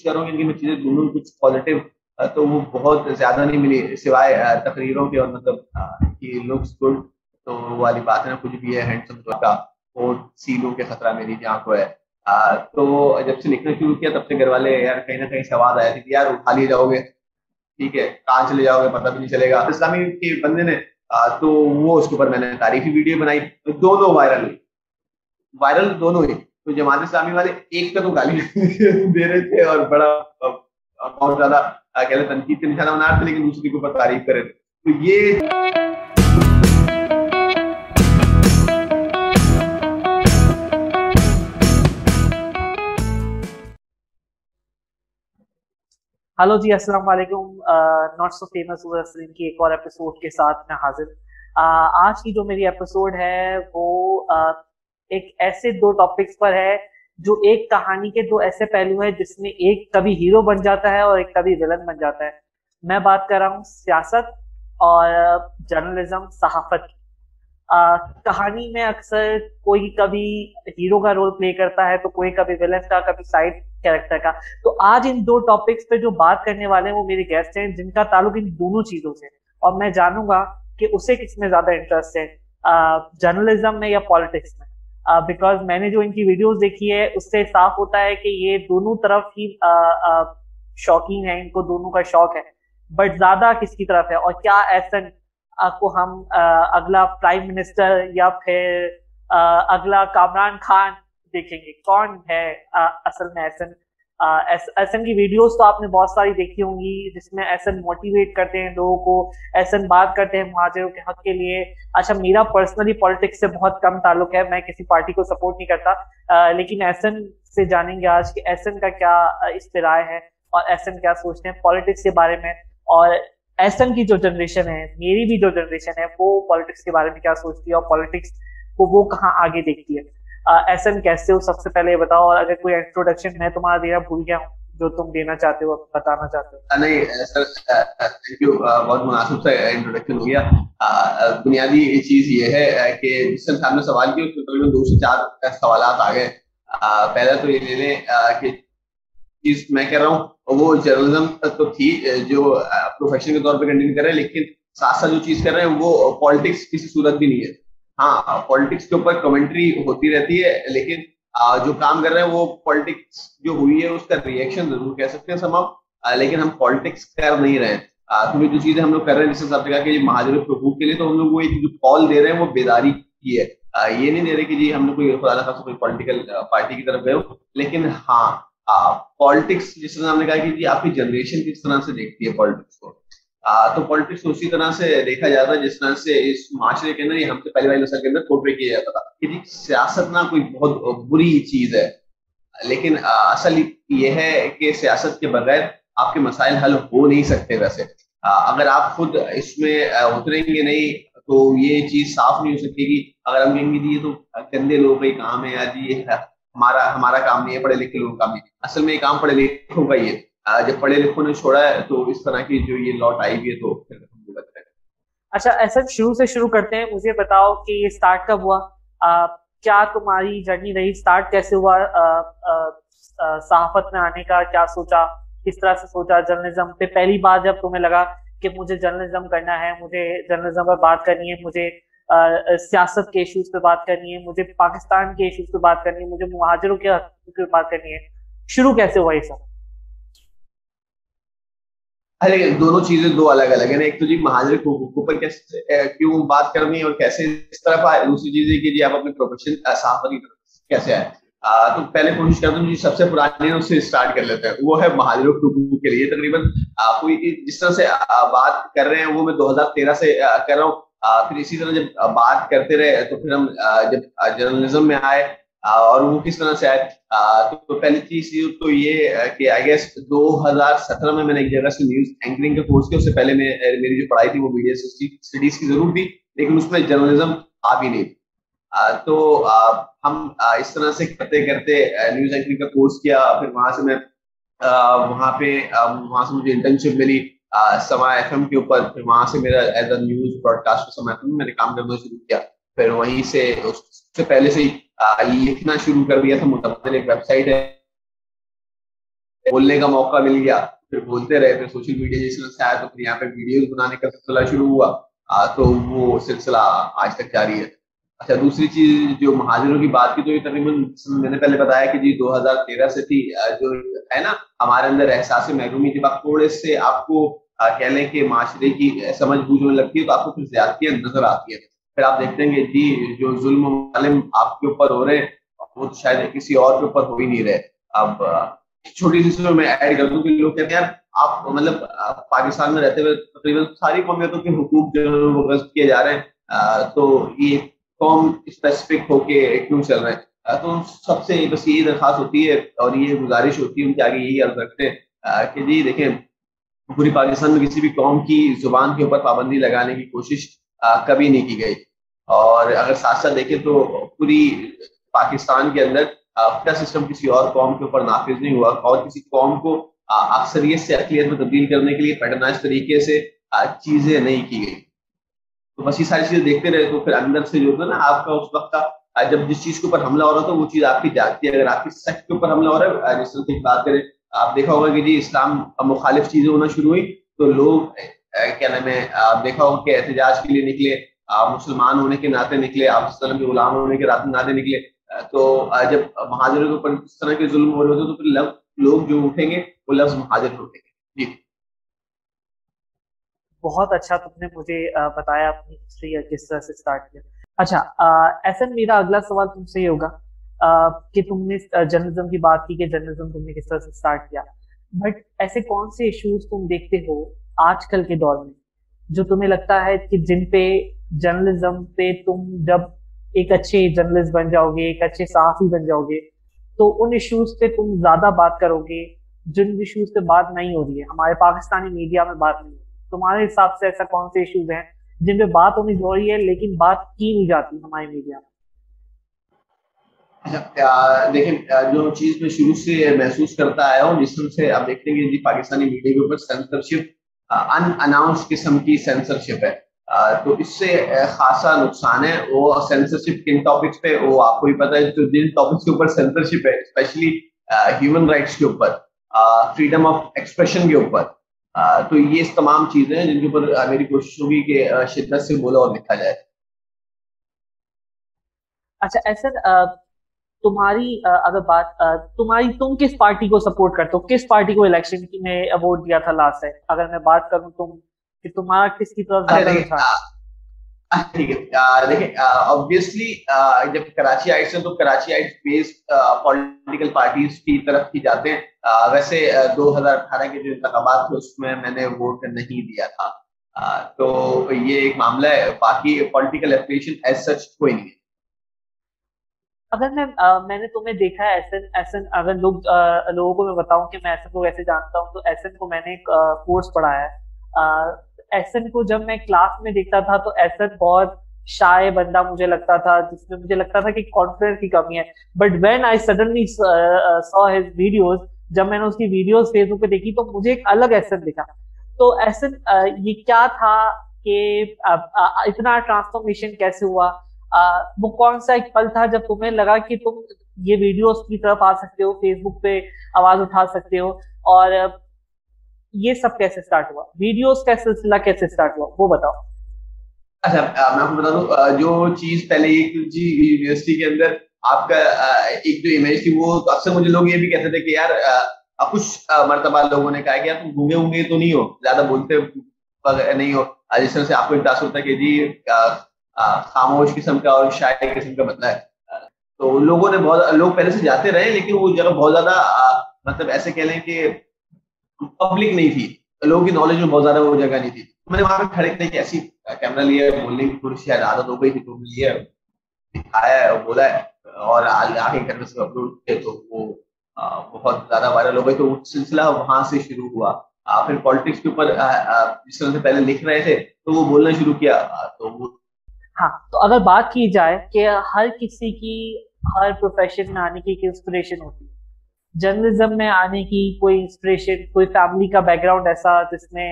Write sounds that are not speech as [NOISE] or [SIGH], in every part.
کوشش کر رہا ہوں کہ میں چیزیں ڈھونڈوں، کچھ پازیٹیو تو وہ بہت زیادہ نہیں ملی، سوائے تقریروں کے اور مطلب کہ لکس گڈ تو وہ والی بات ہے نا کچھ بھی ہے ہینڈسم کا، وہ سیلوں کے خطرہ میری جہاں کو ہے۔ تو جب سے لکھنا شروع کیا، تب سے گھر والے یار کہیں نہ کہیں سے آواز آیا تھی کہ یار اٹھا لیے جاؤ گے۔ ٹھیک ہے، کہاں چلے جاؤ گے؟ پتہ بھی نہیں چلے گا۔ اسلامی کے بندے نے تو وہ اس کے اوپر میں نے تعریفی ویڈیو بنائی، دونوں وائرل ہوئی وائرل دونوں ہی۔ تو جماعت اسلامی والے ایک کا تو گالی [LAUGHS] دے رہے تھے اور بڑا بہت زیادہ کہتے تنقید کے نشانہ بنا رہے تھے، لیکن دوسرے کے اوپر تعریف کرے تھے۔ تو یہ ہلو جی السلام علیکم۔ ناٹ سو فیمس کی ایک اور ایپیسوڈ کے ساتھ میں حاضر۔ آج کی جو میری ایپیسوڈ ہے، وہ ایک ایسے دو ٹاپکس پر ہے جو ایک کہانی کے دو ایسے پہلو ہیں جس میں ایک کبھی ہیرو بن جاتا ہے اور ایک کبھی ولن بن جاتا ہے۔ میں بات کر رہا ہوں سیاست اور جرنلزم صحافت کی۔ کہانی میں اکثر کوئی کبھی ہیرو کا رول پلے کرتا ہے تو کوئی کبھی ولن کا، کبھی سائڈ کیریکٹر کا۔ تو آج ان دو ٹاپکس پہ جو بات کرنے والے ہیں وہ میرے گیسٹ ہیں، جن کا تعلق ان دونوں چیزوں سے اور میں جانوں گا کہ اسے کس میں زیادہ انٹرسٹ ہے۔ جرنلزم میں یا پالیٹکس میں۔ بیکاز میں نے جو ان کی ویڈیوز دیکھی ہے اس سے صاف ہوتا ہے کہ یہ دونوں طرف ہی شوقین ہیں، ان کو دونوں کا شوق ہے۔ بٹ زیادہ کس کی طرف ہے؟ اور کیا ایسن کو ہم اگلا پرائم منسٹر یا پھر اگلا کامران خان دیکھیں گے؟ کون ہے اصل میں ایسن ایس ایسن کی ویڈیوز تو آپ نے بہت ساری دیکھی ہوں گی، جس میں ایسن موٹیویٹ کرتے ہیں لوگوں کو ایسن بات کرتے ہیں مہاجروں کے حق کے لیے۔ اچھا میرا پرسنلی پالیٹکس سے بہت کم تعلق ہے، میں کسی پارٹی کو سپورٹ نہیں کرتا۔ لیکن ایسن سے جانیں گے آج کہ ایسن کا کیا استرائے ہے اور ایسن کیا سوچتے ہیں پالیٹکس کے بارے میں۔ اور ایسن کی جو جنریشن ہے، میری بھی جو جنریشن ہے، وہ پالیٹکس کے بارے میں کیا سوچتی ہے اور پالیٹکس کو وہ کہاں آگے دیکھتی ہے۔ ایسن کیسے ہو سب سے پہلے بتاؤ، اور اگر کوئی انٹروڈکشن میں تمہارا دینا بھول گیا ہوں، جو تم دینا چاہتے ہو، بتانا چاہتے ہو۔ نہیں، سر تھینک یو بہت مناسب سے انٹروڈکشن ہو گیا۔ بنیادی چیز یہ ہے کہ جس سے صاحب نے سوال کیا، اس میں تقریباً دو سے چار سوالات آ گئے۔ پہلا تو یہ لے لیں کہ چیز میں کہہ رہا ہوں، وہ جرنلزم تو تھی، جو پروفیشن کے طور پہ کنٹینیو کر رہے ہیں، لیکن ساتھ ساتھ جو چیز کر رہے ہیں، وہ پالیٹکس کسی صورت بھی نہیں ہے۔ ہاں پالیٹکس کے اوپر کمنٹری ہوتی رہتی ہے، لیکن جو کام کر رہے ہیں، وہ پالیٹکس جو ہوئی ہے، اس کا ریئیکشن ضرور کہہ سکتے ہیں سما لیکن ہم پالیٹکس کر نہیں رہے ہیں۔ کیونکہ جو چیزیں ہم لوگ کر رہے ہیں جس حساب سے کہا کہ مہاجر حقوق کے لیے، تو ہم لوگ وہ ایک جو کال دے رہے ہیں، وہ بیداری کی ہے۔ یہ نہیں دے رہے کہ جی ہم نے کوئی خدا نہ کوئی پولیٹیکل پارٹی کی طرف گئے ہو لیکن ہاں پالیٹکس جس طرح ہم نے کہا کہ جی آپ کی جنریشن کس طرح سے دیکھتی ہے پالیٹکس کو؟ تو پالیٹکس اسی طرح سے دیکھا جاتا ہے، جس طرح سے اس معاشرے کے اندر ہم سے پہلی والی نسل کے اندر پورٹری کیا جاتا تھا۔ کہ جی، سیاست نہ کوئی بہت بری چیز ہے، لیکن اصل یہ ہے کہ سیاست کے بغیر آپ کے مسائل حل ہو نہیں سکتے ویسے۔ اگر آپ خود اس میں اتریں گے نہیں، تو یہ چیز صاف نہیں ہو سکے گی۔ اگر ہم کہیں گے جی یہ تو گندے لوگوں کا ہی کام ہے، یا جی یہ ہمارا ہمارا کام نہیں ہے، پڑھے لکھے لوگوں کا کام نہیں اصل میں یہ کام پڑھے لکھوں کا ہی ہے۔ جب پڑھے لکھوں نے چھوڑا ہے تو اس طرح کی جو یہ لوٹ آئی ہوئی ہے تو اچھا ایسا شروع سے شروع کرتے ہیں، مجھے بتاؤ کہ یہ سٹارٹ کب ہوا؟ کیا تمہاری جرنی رہی؟ سٹارٹ کیسے ہوا؟ صحافت میں آنے کا کیا سوچا؟ کس طرح سے سوچا؟ جرنلزم پہ پہلی بار جب تمہیں لگا کہ مجھے جرنلزم کرنا ہے، مجھے جرنلزم پر بات کرنی ہے، مجھے سیاست کے ایشوز پہ بات کرنی ہے، مجھے پاکستان کے ایشوز پہ بات کرنی ہے، مجھے مہاجروں کے بات کرنی ہے، شروع کیسے ہوا یہ سب؟ دونوں چیزیں دو الگ الگ ہیں۔ ایک تو جی مہاجر کے اوپر کیوں بات کرنی ہے اور کیسے اس طرف آئے؟ دوسری چیز ہے کہ جی آپ اپنے پروفیشن صحافت کی طرف کیسے آئے؟ تو پہلے کوشش کرتا ہوں جی سب سے پرانی اس سے اسٹارٹ کر لیتے ہیں۔ وہ ہے مہاجروں کے حقوق کے لیے۔ تقریباً کوئی جس طرح سے بات کر رہے ہیں، وہ میں دو ہزار تیرہ سے کر رہا ہوں۔ پھر اسی طرح جب بات کرتے رہے، تو پھر ہم جب جرنلزم میں آئے اور وہ کس طرح سے آئے؟ تو پہلی چیز تو یہ کہ آئی گیس دو ہزار سترہ میں میں نے ایک جگہ سے نیوز اینکرنگ کا کورس کیا اس سے پہلے میں میری جو پڑھائی تھی وہ میڈیا اسٹڈیز کی ضرور تھی، لیکن اس میں جرنلزم آ بھی نہیں۔ تو ہم اس طرح سے کرتے کرتے نیوز اینکرنگ کا کورس کیا پھر وہاں سے میں وہاں پہ وہاں سے مجھے انٹرنشپ ملی سما ایف ایم کے اوپر، پھر وہاں سے میرا as a news broadcast Samaa F M میں نے کام کرنا شروع کیا۔ پھر وہیں سے، اس سے پہلے سے ہی لکھنا شروع کر دیا تھا متبادل ایک ویب سائٹ ہے۔ بولنے کا موقع مل گیا۔ پھر بولتے رہے، پھر سوشل میڈیا جس طرح سے آیا تو پھر یہاں پہ ویڈیوز بنانے کا سلسلہ شروع ہوا۔ تو وہ سلسلہ آج تک جاری ہے۔ اچھا دوسری چیز جو مہاجروں کی بات کی تو یہ تقریباً میں نے پہلے بتایا کہ جی دو ہزار تیرہ سے تھی۔ جو ہے نا، ہمارے اندر احساس محرومی جب آپ تھوڑے سے آپ کو کہہ لیں کہ معاشرے کی سمجھ بوجھ ہونے لگتی ہے تو آپ کو پھر زیادتیاں نظر آتی ہے پھر آپ دیکھتے ہیں کہ جی جو ظلم و ظالم آپ کے اوپر ہو رہے ہیں، وہ تو شاید کسی اور کے اوپر ہو ہی نہیں رہے۔ اب، چھوٹی سی میں ایڈ کر دوں کہ لوگ کہتے ہیں آپ مطلب پاکستان میں رہتے ہوئے تقریباً ساری قومیتوں کے حقوق جو وہ غصب کیے جا رہے ہیں۔ تو یہ قوم اسپیسیفک ہو کے کیوں چل رہے ہیں؟ تو سب سے بس یہ درخواست ہوتی ہے اور یہ گزارش ہوتی ہے، ان کے آگے یہی عرض رکھتے ہیں۔ کہ جی دیکھیں، پوری پاکستان میں کسی بھی قوم کی زبان کے اوپر پابندی لگانے کی کوشش کبھی نہیں کی گئی۔ اور اگر ساتھ ساتھ دیکھیں تو پوری پاکستان کے اندر اپنا سسٹم کسی اور قوم کے اوپر نافذ نہیں ہوا۔ اور کسی قوم کو اکثریت سے اقلیت میں تبدیل کرنے کے لیے پیٹرنائز طریقے سے چیزیں نہیں کی گئی۔ تو بس یہ ساری چیزیں دیکھتے رہے تو پھر اندر سے جو ہے نا، آپ کا اس وقت کا جب جس چیز کے اوپر حملہ ہو رہا تھا، وہ چیز آپ کی جاتی ہے۔ اگر آپ کی سخت کے اوپر حملہ ہو رہا ہے جس طرح کی بات کریں، آپ دیکھا ہوگا کہ جی اسلام مخالف چیزیں ہونا شروع ہوئی تو لوگ کیا نام ہے دیکھا ہوگا کہ احتجاج کے لیے نکلے۔ مسلمان ہونے کے ناطے نکلے، آپ وسلم کے غلام ہونے کے ناطے نکلے۔ تو جب مہاجروں کے اوپر اس طرح کے ظلم ہو رہے ہوتے تو پھر لفظ لوگ جو اٹھیں گے، وہ لفظ مہاجر اٹھیں گے۔ جی۔ بہت اچھا تم نے مجھے بتایا اپنی ہسٹری یا کس طرح سے اسٹارٹ کیا۔ اچھا ایس ایسا میرا اگلا سوال تم سے یہ ہوگا کہ تم نے جرنلزم کی بات کی کہ جرنلزم تم نے کس طرح سے اسٹارٹ کیا۔ بٹ ایسے کون سے ایشوز تم دیکھتے ہو آج کل کے دور میں، جو تمہیں لگتا ہے کہ جن پہ جرنلزم پہ تم جب ایک اچھے جرنلسٹ بن جاؤ گے ایک اچھے صحافی بن جاؤ گے تو ان ایشوز پہ تم زیادہ بات کرو گے جن ایشوز پہ بات نہیں ہو رہی ہے ہمارے پاکستانی میڈیا میں بات نہیں ہو رہی تمہارے حساب سے ایسا کون سے ایشوز ہیں جن پہ بات ہونی ضروری ہے لیکن بات کی نہیں جاتی ہماری میڈیا میں دیکھیں جو چیز میں شروع سے محسوس کرتا آیا ہوں جس طرح سے آپ دیکھتے ہیں کہ جی پاکستانی میڈیا کے اوپر سینسرشپ ان اناؤنس قسم کی سینسرشپ ہے تو اس سے خاصا نقصان ہے۔ وہ سینسرشپ کن ٹاپکس پہ، وہ آپ کو بھی پتا ہے، جو جن ٹاپکس کے اوپر سینسرشپ ہے اسپیشلی ہیومن رائٹس کے اوپر فریڈم آف ایکسپریشن کے اوپر۔ تو یہ تمام چیزیں ہیں جن کے اوپر میری کوشش ہوگی کہ شدت سے بولا اور لکھا جائے۔ اچھا ایسا تمہاری اگر بات تمہاری، تم کس پارٹی کو سپورٹ کرتے ہو؟ کس پارٹی کو الیکشن میں ووٹ دیا تھا لاسٹ ہے اگر میں بات کروں تم کہ تمہارا کس کی طرف ٹھیک ہے دیکھیں آبویسلی جب کراچی آئٹس ہیں تو کراچی آئٹس بیسڈ پولیٹیکل پارٹیز کی طرف کی جاتے ہیں۔ ویسے دو ہزار اٹھارہ کے جو انتخابات تھے اس میں میں نے ووٹ نہیں دیا تھا۔ تو یہ ایک معاملہ ہے باقی پولیٹیکل ایفیلیشن ایز سچ کوئی نہیں ہے۔ اگر میں میں نے تمہیں دیکھا ہے ایسن ایسن اگر لوگ لوگوں کو میں بتاؤں کہ میں ایسن کو ویسے جانتا ہوں تو ایسن کو میں نے ایک کورس پڑھایا ہے۔ ایسن کو جب میں کلاس میں دیکھتا تھا تو ایسن بہت شائع بندہ مجھے لگتا تھا، جس میں مجھے لگتا تھا کہ کانفیڈنس کی کمی ہے۔ But when I suddenly saw his videos جب میں نے اس کی ویڈیوز فیس بک پہ دیکھی تو مجھے ایک الگ ایسن دکھا۔ تو ایسن یہ کیا تھا کہ اتنا ٹرانسفارمیشن کیسے ہوا؟ وہ کون سا ایک پل تھا جب تمہیں لگا کہ تم یہ ویڈیوز کی طرف آ سکتے ہو فیس بک پہ آواز اٹھا سکتے ہو؟ اور یہ سب کیسے سٹارٹ ہوا؟ ویڈیوز کا سلسلہ کیسے سٹارٹ ہوا؟ وہ بتاؤ۔ اچھا میں آپ کو بتا دوں جو چیز پہلے جی یونیورسٹی کے اندر آپ کا ایک جو امیج تھی، وہ اکثر مجھے لوگ یہ بھی کہتے تھے کہ یار کچھ مرتبہ لوگوں نے کہا کہ یار، تم گھومے ہوں تو نہیں ہو، زیادہ بولتے نہیں ہو۔ جس طرح سے آپ کو احساس ہوتا ہے کہ جی خاموش قسم کا اور شاعر قسم کا بدلا ہے۔ تو لوگوں نے بہت، لوگ پہلے سے جاتے رہے، لیکن وہ جگہ بہت زیادہ مطلب ایسے کہہ لیں کہ پبلک نہیں تھی۔ لوگوں کی نالج میں بہت زیادہ وہ جگہ نہیں تھی۔ میں نے وہاں پہ کھڑے تھے کہ ایسی کیمرہ لیا، بولنے کی تھوڑی سی عادت ہو گئی تھی تو لیا، دکھایا ہے بولا۔ ہے اور آگے گھر سے اپلوڈ کیا تو وہ بہت زیادہ وائرل ہو گئی تو سلسلہ وہاں سے شروع ہوا۔ پھر پالیٹکس کے اوپر جس طرح سے پہلے لکھ رہے تھے، تو وہ بولنا شروع کیا۔ تو وہ ہاں تو اگر بات کی جائے کہ ہر کسی کی، ہر پروفیشن میں آنے کی ایک انسپریشن ہوتی ہے۔ جرنلزم میں آنے کی کوئی انسپریشن کوئی فیملی کا بیک گراؤنڈ ایسا جس میں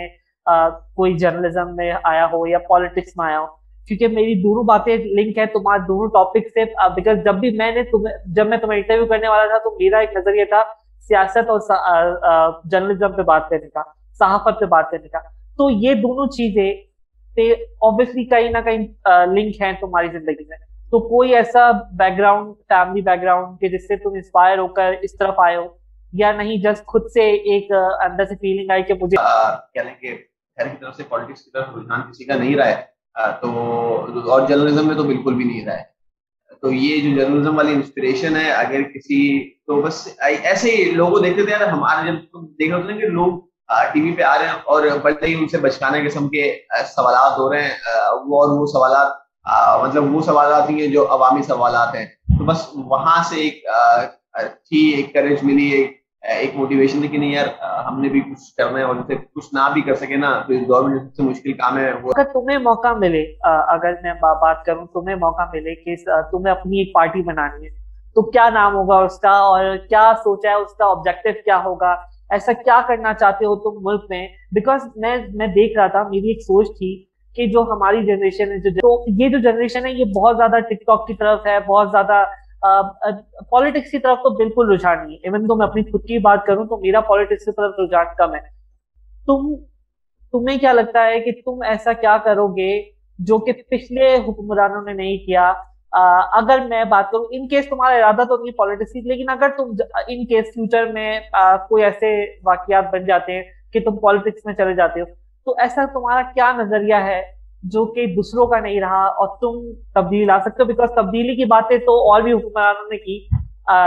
کوئی جرنلزم میں آیا ہو یا پالیٹکس میں آیا ہو۔ کیونکہ میری دونوں باتیں لنک ہے تمہارے دونوں ٹاپک سے بیکاز جب بھی میں نے تمہیں، جب میں تمہیں انٹرویو کرنے والا تھا تو میرا ایک نظریہ تھا سیاست اور جرنلزم پہ بات کرنے کا، صحافت پہ بات کرنے کا۔ تو یہ دونوں چیزیں اوبیسلی کہیں نہ کہیں لنک ہیں تمہاری زندگی میں۔ تو کوئی ایسا background family background کہ جس سے تم انسپائر ہو کر اس طرف آئے ہو؟ یا نہیں جسٹ خود سے ایک اندر سے فیلنگ آئی کہ مجھے کیا لیں کہ گھر کی طرف سے پالیٹکس کی طرف رجحان کسی کا نہیں رہا ہے تو اور جرنلزم میں تو بالکل بھی نہیں رہا ہے۔ تو یہ جو جرنلزم والی انسپریشن ہے، اگر کسی تو بس ایسے ہی لوگوں دیکھتے تھے، یار ہمارے جب تم دیکھ رہے ہوتے کہ لوگ ٹی وی پہ آ رہے ہیں اور بڑے ہی ان سے بچکانے قسم کے سوالات ہو رہے ہیں وہ اور وہ سوالات مطلب وہ سوالات ہی ہیں جو عوامی سوالات ہیں۔ تو بس وہاں سے ایک تھی، ایک کریج ملی، ایک ایک موٹیویشن تھی کہ نہیں یار، ہم نے بھی کچھ کرنا ہے اور اسے کچھ نہ بھی کر سکے نا، تو گورنمنٹ سب سے مشکل کام ہے وہ اگر تمہیں موقع ملے اگر میں بات کروں، تمہیں موقع ملے کہ تمہیں اپنی ایک پارٹی بنانی ہے، تو کیا نام ہوگا اس کا اور کیا سوچا ہے اس کا آبجیکٹو کیا ہوگا؟ ایسا کیا کرنا چاہتے ہو تم ملک میں؟ بیکاز میں میں دیکھ رہا تھا، میری ایک سوچ تھی کہ جو ہماری جنریشن ہے جو یہ جو جنریشن ہے، یہ بہت زیادہ ٹک ٹاک کی طرف ہے، بہت زیادہ پالیٹکس کی طرف تو بالکل رجحان نہیں ہے۔ ایون تو میں اپنی خود کی بات کروں تو میرا پالیٹکس کی طرف رجحان کم ہے۔ تم، تمہیں کیا لگتا ہے کہ تم ایسا کیا کرو گے جو کہ پچھلے حکمرانوں نے نہیں کیا؟ اگر میں بات کروں ان کیس تمہارا ارادہ تو نہیں پالیٹکس کی، لیکن اگر تم ان کیس فیوچر میں کوئی ایسے واقعات بن جاتے ہیں کہ تم پالیٹکس میں چلے جاتے ہو تو ایسا تمہارا کیا نظریہ ہے جو کہ دوسروں کا نہیں رہا اور تم تبدیلی لا سکتے ہو؟ بیکاز تبدیلی کی باتیں تو اور بھی حکمرانوں نے کی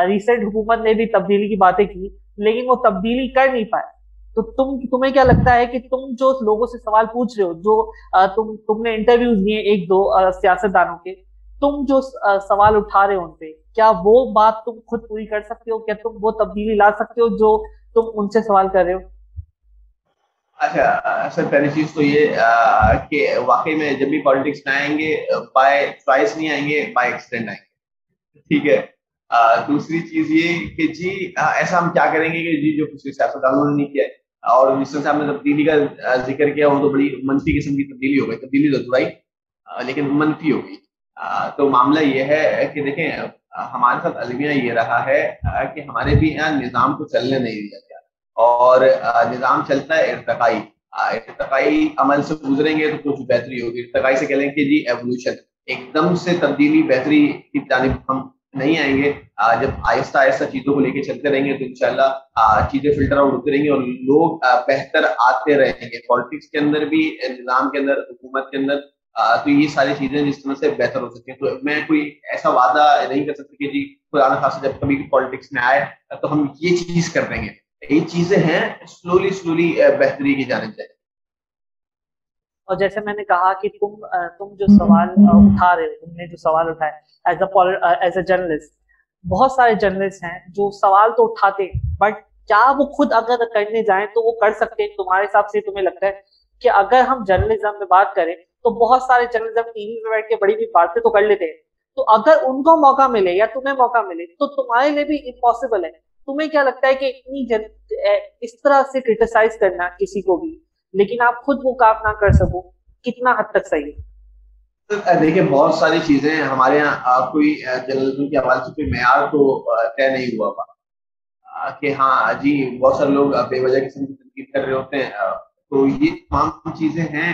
ریسنٹ حکومت نے بھی تبدیلی کی باتیں کی، لیکن وہ تبدیلی کر نہیں پائے۔ تو تم، تمہیں کیا لگتا ہے کہ تم جو لوگوں سے سوال پوچھ رہے ہو، جو تم تم نے انٹرویوز دیے ایک، دو سیاست دانوں کے، تم جو سوال اٹھا رہے ہو ان پہ، کیا وہ بات تم خود پوری کر سکتے ہو؟ کیا تم وہ تبدیلی لا سکتے ہو جو تم ان سے سوال کر رہے ہو؟ اچھا سر، پہلی چیز تو یہ کہ واقعی میں جب بھی پالیٹکس میں آئیں گے بائی چوائس نہیں آئیں گے بائی ایکسیڈنٹ آئیں گے۔ ٹھیک ہے۔ دوسری چیز یہ کہ جی ایسا ہم کیا کریں گے کہ جی جو کچھ سیاستدانوں نے نہیں کیا اور مسلم صاحب نے تبدیلی کا ذکر کیا، وہ تو بڑی منفی قسم کی تبدیلی ہو گئی، تبدیلی ضرور آئی لیکن منفی ہو گئی۔ تو معاملہ یہ ہے کہ دیکھیں، ہمارے ساتھ المیہ یہ رہا ہے کہ ہمارے بھی یہاں نظام کو چلنے نہیں دیا۔ گیا اور نظام چلتا ہے ارتقائی۔ ارتقائی عمل سے گزریں گے تو کچھ بہتری ہوگی۔ ارتقائی سے کہہ لیں کہ جی ایولیوشن ایک دم سے تبدیلی بہتری کی جانب ہم نہیں آئیں گے۔ جب آہستہ آہستہ چیزوں کو لے کے چلتے رہیں گے تو انشاءاللہ چیزیں فلٹر آؤٹ ہوتی رہیں گی اور لوگ بہتر آتے رہیں گے۔ پالیٹکس کے اندر بھی، نظام کے اندر، حکومت کے اندر تو یہ ساری چیزیں جس طرح سے بہتر ہو سکتی ہیں۔ تو میں کوئی ایسا وعدہ نہیں کر سکتا کہ جی قرآن خاص جب کبھی پالیٹکس میں آئے تو ہم یہ چیز کر دیں گے۔ یہ چیزیں ہیں سلولی سلولی بہتری کی جانب چاہیے اور جیسے میں نے کہا کہ تم تم جو سوال اٹھا رہے ہو، تم نے جو سوال اٹھائے as a as a journalist بہت سارے جرنلسٹ ہیں جو سوال تو اٹھاتے ہیں بٹ کیا وہ خود اگر کرنے جائیں تو وہ کر سکتے ہیں؟ تمہارے حساب سے تمہیں لگتا ہے کہ اگر ہم جرنلزم میں بات کریں تو بہت سارے جرنلزم ٹی وی میں بیٹھ کے بڑی بھی باتیں تو کر لیتے ہیں۔ تو اگر ان کو موقع ملے یا تمہیں موقع ملے تو تمہارے لیے بھی امپاسبل ہے۔ تمہیں کیا لگتا ہے کہ اتنی جن اس طرح سے کرٹیسائز کرنا کسی کو بھی، لیکن آپ خود وہ کام نہ کر سکو، کتنا حد تک صحیح ہے؟ دیکھیں، بہت ساری چیزیں ہمارے یہاں کوئی جرنلزم کے حوالے سے کوئی معیار تو طے نہیں ہوا تھا کہ ہاں جی بہت سارے لوگ بے وجہ قسم کی تنقید کر رہے ہوتے ہیں تو یہ تمام چیزیں ہیں۔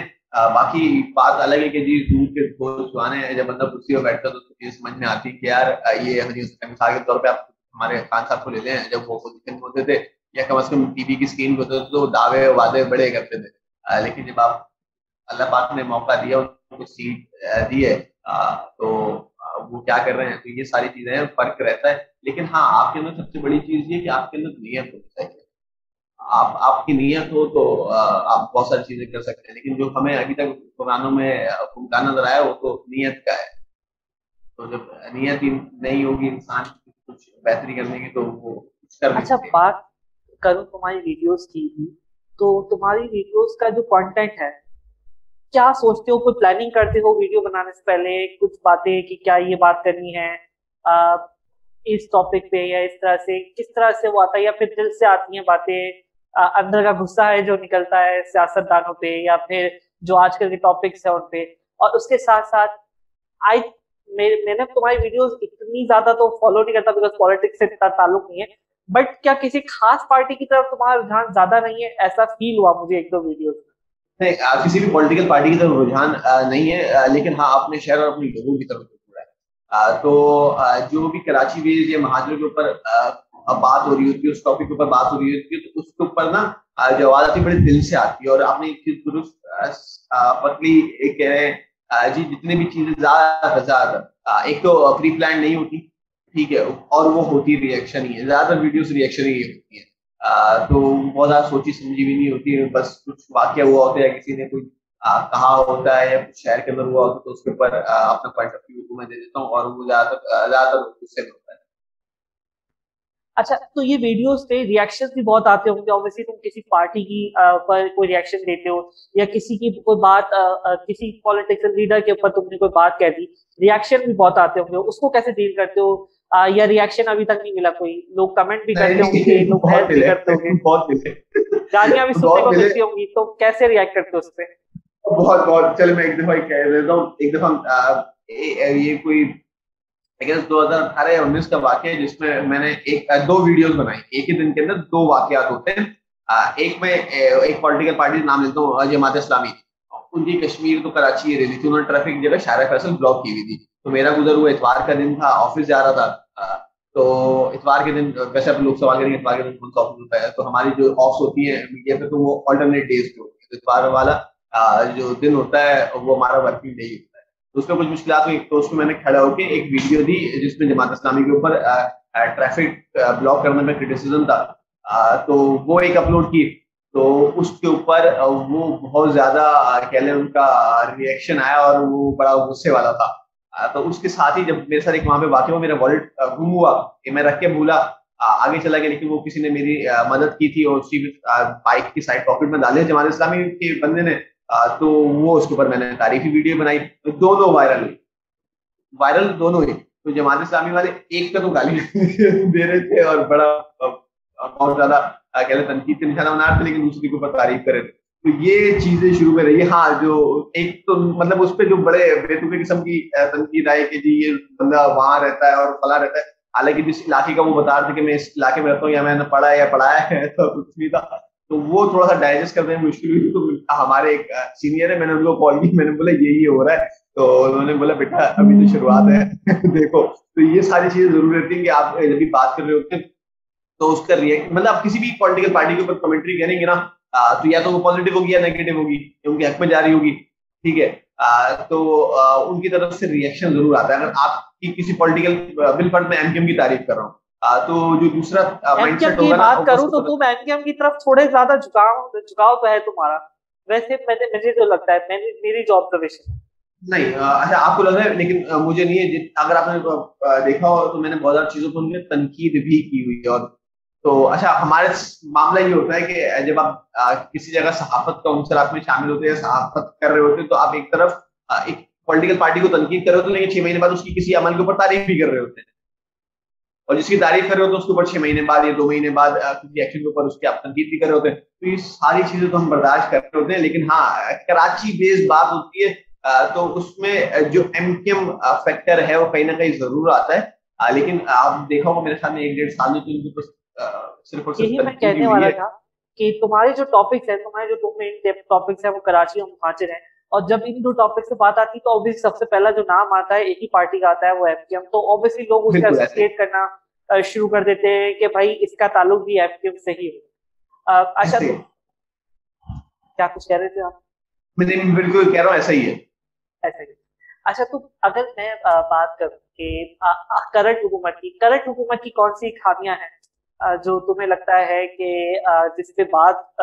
باقی بات الگ ہے کہ جی دودھ کے گھول چوانے ہیں، جب بندہ کرسی پہ بیٹھتا تو یہ سمجھ میں آتی کہ یار یہ مثال کے طور پہ آپ ہمارے خان صاحب کو لے لیں جب وہ پوزیشن میں ہوتے تھے یا کم از کم ٹی وی کی اسکرین پہ ہوتے تھے تو دعوے وعدے بڑے کرتے تھے لیکن جب آپ اللہ پاک نے موقع دیا ان کو سیٹ دی ہے تو وہ کیا کر رہے ہیں تو یہ ساری چیزیں فرق رہتا ہے لیکن ہاں آپ کے اندر سب سے بڑی چیز یہ کہ آپ کے اندر نیت ہونی چاہیے آپ آپ کی نیت ہو تو آپ بہت ساری چیزیں کر سکتے ہیں لیکن جو ہمیں ابھی تک قرآنوں میں حکمکان نظر آیا وہ تو نیت کا ہے تو جب نیت ہی نہیں ہوگی انسان بہتری کرنے کی تو وہ اچھا بات کروں تمہاری ویڈیوز کی بھی تو تمہاری ویڈیوز کا جو کانٹینٹ ہے کیا سوچتے ہو؟ کوئی پلاننگ کرتے ہو ویڈیو بنانے سے پہلے؟ کچھ باتیں کہ کیا یہ بات کرنی ہے اس ٹاپک پہ یا اس طرح سے کس طرح سے وہ آتا ہے؟ یا پھر دل سے آتی ہیں باتیں اندر کا غصہ ہے جو نکلتا ہے سیاست دانوں پہ یا پھر جو آج کل کے ٹاپکس ہیں ان پہ اور اس کے ساتھ ساتھ آئی میں نے تمہاری ویڈیوز اتنی زیادہ تو فالو نہیں کرتا بیکاز پالیٹکس سے اتنا تعلق نہیں ہے. بٹ کیا کسی خاص پارٹی کی طرف تمہارا رجحان زیادہ نہیں ہے؟ ایسا فیل ہوا مجھے ایک دو ویڈیوز میں. کسی بھی پولیٹیکل پارٹی کی طرف رجحان نہیں ہے لیکن ہاں اپنے شہر اور اپنے لوگوں کی طرف ہے. تو جو بھی کراچی بیس یا مہاجروں کے اوپر بات ہو رہی ہوتی ہے، اس ٹاپک کے اوپر بات ہو رہی ہوتی ہے، تو اس کے اوپر نا جو آواز آتی ہے، بڑے دل سے آتی ہے، اور آپ نے ایک چیز درست پتلی کہہ رہے ہیں جی جتنے بھی چیزیں زیادہ زیادہ ایک تو پری پلان نہیں ہوتی، ٹھیک ہے، اور وہ ہوتی ریئیکشن ہی ہے۔ زیادہ تر ویڈیوز ریئیکشن ہی ہوتی ہے تو بہت زیادہ سوچی سمجھی بھی نہیں ہوتی، بس کچھ واقعہ ہوا ہوتا ہے کسی نے کوئی کہا ہوتا ہے یا کچھ شہر کے اندر ہوا ہوتا ہے، تو اس کے اوپر اپنا پوائنٹ آف ویو میں دے دیتا ہوں اور وہ زیادہ تر زیادہ تر غصے میں ہوتا ہے۔ اچھا تو یہ ویڈیوز پہ ریئیکشن بھی بہت آتے ہوں گے. اوبیسلی تم کسی پارٹی کی پر کوئی ریئیکشن دیتے ہو یا کسی کی کوئی بات کسی پولیٹیکل لیڈر کے اوپر تم نے کوئی بات کہہ دی ریئیکشن بھی بہت آتے ہوں گے. اس کو کیسے ڈیل کرتے ہو؟ یا ریئیکشن ابھی تک نہیں ملا کوئی؟ لوگ کمنٹ بھی کرتے ہوں گے لوگ بحث بھی کرتے ہوں گے. گالیاں بھی سننے کو ملتی ہوں گی. تو کیسے ریئیکٹ کرتے ہو اس پہ؟ بہت بہت. چلے میں ایک دفعہ کہہ دیتا ہوں. ایک دفعہ یہ کوئی دو ہزار اٹھارہ یا انیس کا واقعہ ہے جس میں میں نے ایک دو ویڈیوز بنائی۔ ایک ہی دن کے اندر دو واقعات ہوتے ہیں۔ ایک میں ایک پولیٹیکل پارٹی نام لیتا ہوں جماعت اسلامی۔ ان کی کشمیر تو کراچی رہی تھی۔ انہوں نے ٹریفک جگہ شارع فیصل بلاک کی ہوئی تھی۔ تو میرا گزر ہوا، اتوار کا دن تھا آفس جا رہا تھا۔ تو اتوار کے دن، ویسے لوگ سوال کریں گے، اتوار کے دن کون سا آفس ہوتا ہے؟ تو ہماری جو آفس ہوتی ہیں میڈیا پہ، تو وہ آلٹرنیٹ ڈیز پہ ہوتی ہے اتوار والا جو دن ہوتا ہے، وہ ہمارا ورکنگ ڈے ہوتا ہے۔ اس میں کچھ مشکلات ہوئی۔ تو اس میں میں نے کھڑا ہو کے ایک ویڈیو دی جس میں جماعت اسلامی کے اوپر ٹریفک بلاک کرنے میں کرٹیسزم تھا۔ تو وہ ایک اپلوڈ کی۔ تو اس کے اوپر وہ بہت زیادہ کہہ لیں ان کا ریئیکشن آیا اور وہ بڑا غصے والا تھا۔ تو اس کے ساتھ ہی جب میرے ساتھ ایک وہاں پہ واقع ہوا، میرا والٹ گم ہوا۔ کہ میں رکھ کے بھولا۔ آگے چلا گیا، لیکن وہ کسی نے میری مدد کی تھی اور اسی بائک کی سائڈ پاکٹ میں ڈالے۔ جماعت اسلامی کے بندے نے تو وہ اس کے اوپر میں نے تاریخی ویڈیو بنائی دونوں وائرل ہوئی۔ وائرل دونوں ہوئی۔ تو جماعت اسلامی والے ایک کا تو گالی [LAUGHS] دے رہے تھے اور بڑا بہت زیادہ کہہ تنقید کے نشانہ بنا رہے تھے، لیکن دوسرے کے اوپر تعریف کر رہے تھے۔ تو یہ چیزیں شروع میں رہی۔ ہاں جو ایک تو مطلب اس پہ جو بڑے بے قسم کی تنقید آئے کہ جی یہ بندہ وہاں رہتا ہے اور فلاں رہتا ہے۔ حالانکہ جس علاقے کا وہ بتا رہے تھے کہ میں اس علاقے میں رہتا ہوں، یا میں نے پڑھا ہے یا پڑھایا ہے، تو کچھ بھی تھا۔ تو وہ تھوڑا سا ڈائجسٹ کرنے میں مشکل ہوئی تو ہمارے ایک سینئر ہے میں نے ان کو کال کی، میں نے بولا یہی ہو رہا ہے۔ تو انہوں نے بولا، بیٹا، ابھی تو شروعات ہے۔ [LAUGHS] دیکھو، تو یہ ساری چیزیں ضرور رہتی ہیں کہ آپ جب بھی بات کر رہے ہوتے ہیں تو اس کا ریئیکٹ مطلب آپ کسی بھی پولیٹیکل پارٹی کے اوپر کمنٹری کریں گے نا تو یا تو وہ پازیٹیو ہوگی یا نیگیٹو ہوگی ان کے حق میں جاری ہوگی، ٹھیک ہے۔ تو ان کی طرف سے ریئیکشن ضرور آتا ہے۔ اگر آپ کی کسی پولیٹیکل بل فرد میں ایم کیم کی تعریف کر رہا ہوں۔ تو جو دوسرا بات کروں تو تم ایم کیم کی طرف تھوڑے زیادہ جھکاؤ جھکاؤ تو ہے تمہارا۔ ویسے مجھے جو لگتا ہے میری جو آبزرویشن نہیں اچھا آپ کو لگ رہا ہے لیکن مجھے نہیں ہے۔ اگر آپ نے دیکھا ہو تو میں نے بہت زیادہ چیزوں کو تنقید بھی کی ہوئی ہے۔ اور تو اچھا ہمارے معاملہ یہ ہوتا ہے کہ جب آپ کسی جگہ صحافت کا عنصر میں شامل ہوتے ہیں صحافت کر رہے ہوتے ہیں تو آپ ایک طرف ایک پولیٹیکل پارٹی کو تنقید کر رہے ہوتے ہیں لیکن چھ مہینے بعد اس کی کسی عمل کے اوپر تعریف بھی کر رہے ہوتے ہیں۔ اور جس کی تعریف کر رہے ہوتے ہیں اس کے اوپر چھ مہینے بعد یا دو مہینے بعد کسی ایکشن کے اوپر اس کی آپ تنقید بھی کر رہے ہوتے ہیں۔ تو یہ ساری چیزیں تو ہم برداشت کر رہے ہوتے ہیں لیکن ہاں کراچی بیس بات ہوتی ہے تو اس میں جو ایم کیم فیکٹر ہے وہ کہیں نہ کہیں ضرور آتا ہے۔ لیکن آپ دیکھا ہوگا میرے سامنے ایک ڈیڑھ سال میں تو ان کے اوپر میں کہنے والا تھا کہ تمہارے جو ٹاپکس ہیں تمہارے جو دو مین ٹاپکس ہیں وہ کراچی اور مہاجر ہیں۔ اور جب ان دو ٹاپک سے بات آتی تو اوبیسلی سب سے پہلا جو نام آتا ہے ایک ہی پارٹی کا آتا ہے وہ ایم کیو ایم تو اوبیسلی لوگ اس کا ایسوسیٹ کرنا شروع کر دیتے ہیں کہ بھائی اس کا تعلق بھی ایم کیو ایم سے ہی ہو اچھا تو کیا کچھ کہہ رہے تھے آپ؟ میں بالکل کہہ رہا ہوں ایسا ہی ہے۔ ایسا ہی اچھا تو اگر میں بات کروں کہ کرنٹ حکومت کی کرنٹ حکومت کی کون سی خامیاں ہیں؟ جو تمہیں لگتا ہے کہ جس سے بات